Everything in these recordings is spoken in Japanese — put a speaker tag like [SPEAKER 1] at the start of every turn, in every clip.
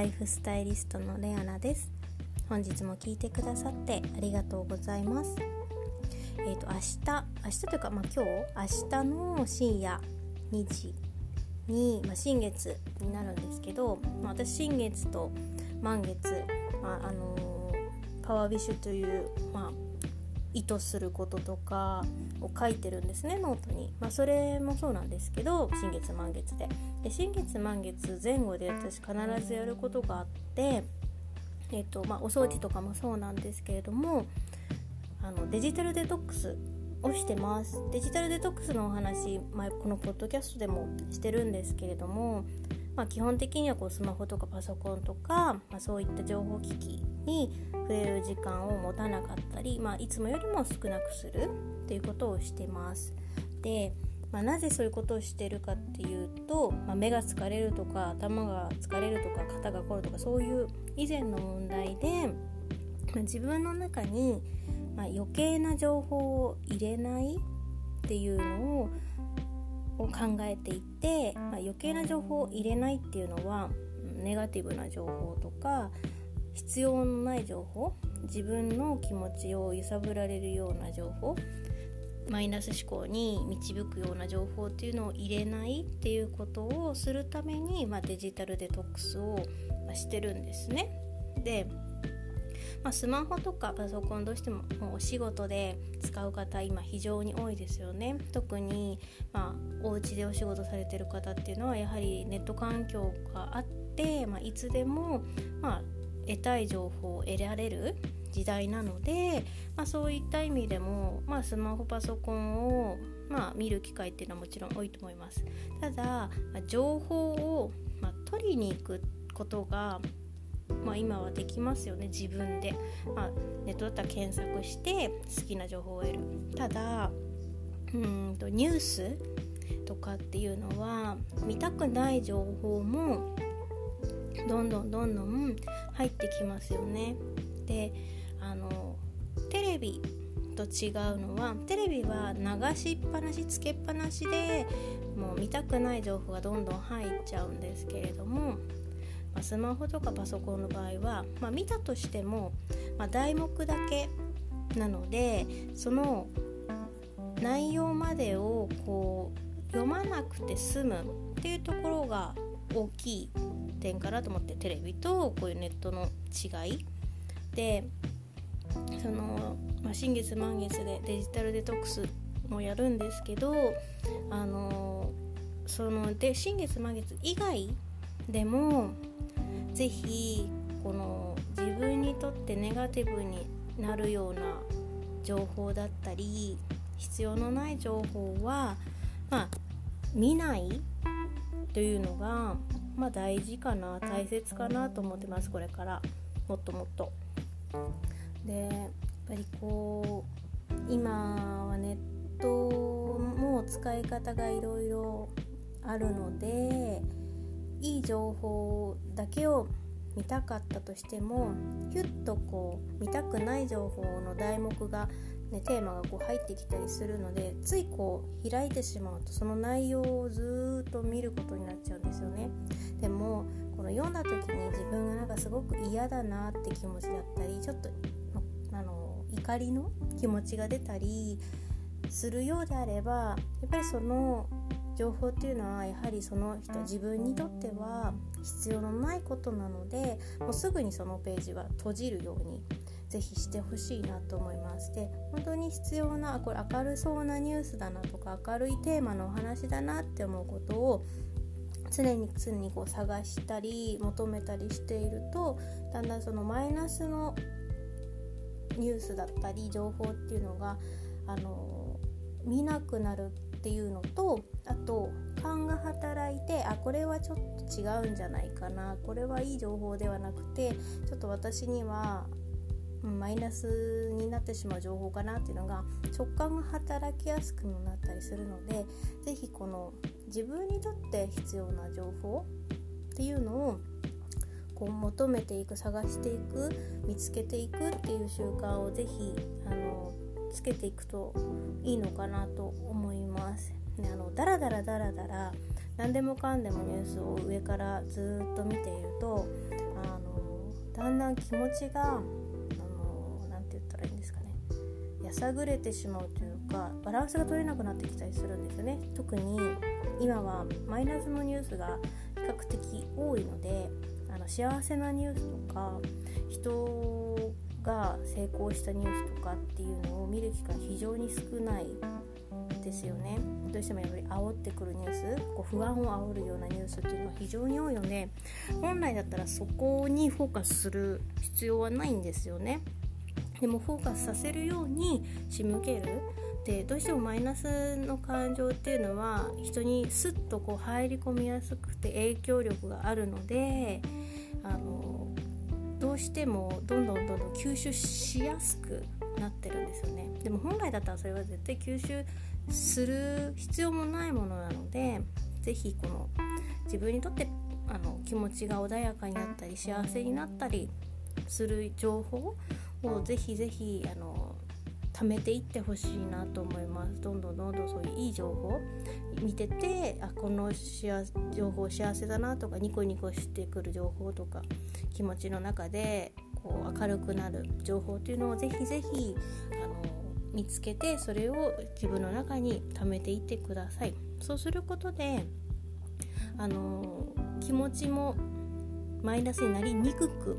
[SPEAKER 1] ライフスタイリストのレアナです。本日も聞いてくださってありがとうございます。えっ、ー、と明日明日というかまあ今日明日の深夜2時に、まあ、新月になるんですけど、まあ、私新月と満月、まああのー、パワーウィッシュという、まあ、意図することとかを書いてるんですねノートに、まあ、それもそうなんですけど新月満月で。で新月満月前後で私必ずやることがあって、えーとまあ、お掃除とかもそうなんですけれどもあのデジタルデトックスをしてます。デジタルデトックスのお話前このポッドキャストでもしてるんですけれどもまあ、基本的にはこうスマホとかパソコンとか、まあ、そういった情報機器に触れる時間を持たなかったり、まあ、いつもよりも少なくするっていうことをしてます。で、まあ、なぜそういうことをしてるかっていうと、まあ、目が疲れるとか頭が疲れるとか肩が凝るとかそういう以前の問題で、まあ、自分の中に、まあ、余計な情報を入れないっていうのをを考えていて、まあ、余計な情報を入れないっていうのはネガティブな情報とか必要のない情報自分の気持ちを揺さぶられるような情報マイナス思考に導くような情報っていうのを入れないっていうことをするために、まあ、デジタルデトックスをしてるんですね。でまあ、スマホとかパソコンどうしてもお仕事で使う方今非常に多いですよね。特に、まあ、お家でお仕事されてる方っていうのはやはりネット環境があって、まあ、いつでも、まあ、得たい情報を得られる時代なので、まあ、そういった意味でも、まあ、スマホパソコンを、まあ、見る機会っていうのはもちろん多いと思います。ただ、まあ、情報を、ま、取りに行くことがまあ、今はできますよね自分で、まあ、ネットだったら検索して好きな情報を得る。ただうんとニュースとかっていうのは見たくない情報もどんどんどんどん入ってきますよね。であのテレビと違うのはテレビは流しっぱなしつけっぱなしでもう見たくない情報がどんどん入っちゃうんですけれどもまあ、スマホとかパソコンの場合は、まあ、見たとしても、まあ、題目だけなのでその内容までをこう読まなくて済むっていうところが大きい点かなと思ってテレビとこういうネットの違い。でその、まあ、新月満月でデジタルデトックスもやるんですけどあのそので新月満月以外でも是非この自分にとってネガティブになるような情報だったり必要のない情報は、まあ、見ないというのが、まあ、大事かな大切かなと思ってますこれからもっともっと。でやっぱりこう今はネットも使い方がいろいろあるのでいい情報だけを見たかったとしてもヒュッとこう見たくない情報の題目が、ね、テーマがこう入ってきたりするのでついこう開いてしまうとその内容をずっと見ることになっちゃうんですよね。でもこの読んだ時に自分がなんかすごく嫌だなって気持ちだったりちょっとあの怒りの気持ちが出たりするようであればやっぱりその情報っていうのはやはりその人自分にとっては必要のないことなのでもうすぐにそのページは閉じるようにぜひしてほしいなと思いますで本当に必要なこれ明るそうなニュースだなとか明るいテーマのお話だなって思うことを常に常にこう探したり求めたりしているとだんだんそのマイナスのニュースだったり情報っていうのがあの見なくなるっていうのとあと勘が働いてあこれはちょっと違うんじゃないかなこれはいい情報ではなくてちょっと私にはマイナスになってしまう情報かなっていうのが直感が働きやすくなったりするので是非この自分にとって必要な情報っていうのをこう求めていく探していく見つけていくっていう習慣を是非あのつけていくといいのかなと思います。ね、あのダラダラダラダラ何でもかんでもニュースを上からずっと見ているとあのだんだん気持ちが何て言ったらいいんですかねやさぐれてしまうというかバランスが取れなくなってきたりするんですよね特に今はマイナスのニュースが比較的多いのであの幸せなニュースとか人が成功したニュースとかっていうのを見る機会非常に少ないですよね。どうしてもやっぱり煽ってくるニュースこう不安を煽るようなニュースっていうのは非常に多いので本来だったらそこにフォーカスする必要はないんですよね。でもフォーカスさせるように仕向ける。でどうしてもマイナスの感情っていうのは人にスッとこう入り込みやすくて影響力があるのであのどうしてもどんどんどんどん吸収しやすくなってるんですよね。でも本来だったらそれは絶対吸収する必要もないものなので是非この自分にとってあの気持ちが穏やかになったり幸せになったりする情報をぜひぜひあの貯めていってほしいなと思います。どんどんどんどんそういういい情報見ててあこの情報幸せだなとかニコニコしてくる情報とか気持ちの中でこう明るくなる情報っていうのをぜひぜひあの見つけてそれを自分の中に貯めていってください。そうすることであの気持ちもマイナスになりにくく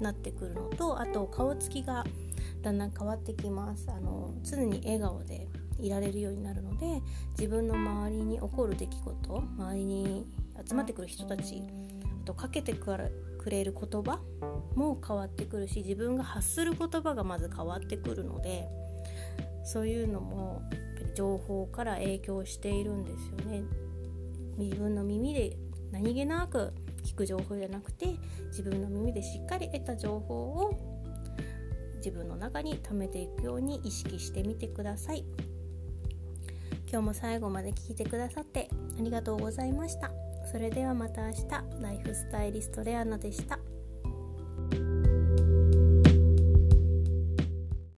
[SPEAKER 1] なってくるのとあと顔つきがだんだん変わってきますあの常に笑顔でいられるようになるので自分の周りに起こる出来事周りに集まってくる人たちあとかけてくれる言葉も変わってくるし自分が発する言葉がまず変わってくるのでそういうのも情報から影響しているんですよね。自分の耳で何気なく聞く情報じゃなくて自分の耳でしっかり得た情報を自分の中に貯めていくように意識してみてください。今日も最後まで聞いてくださってありがとうございました。それではまた明日。ライフスタイリストレアナでした。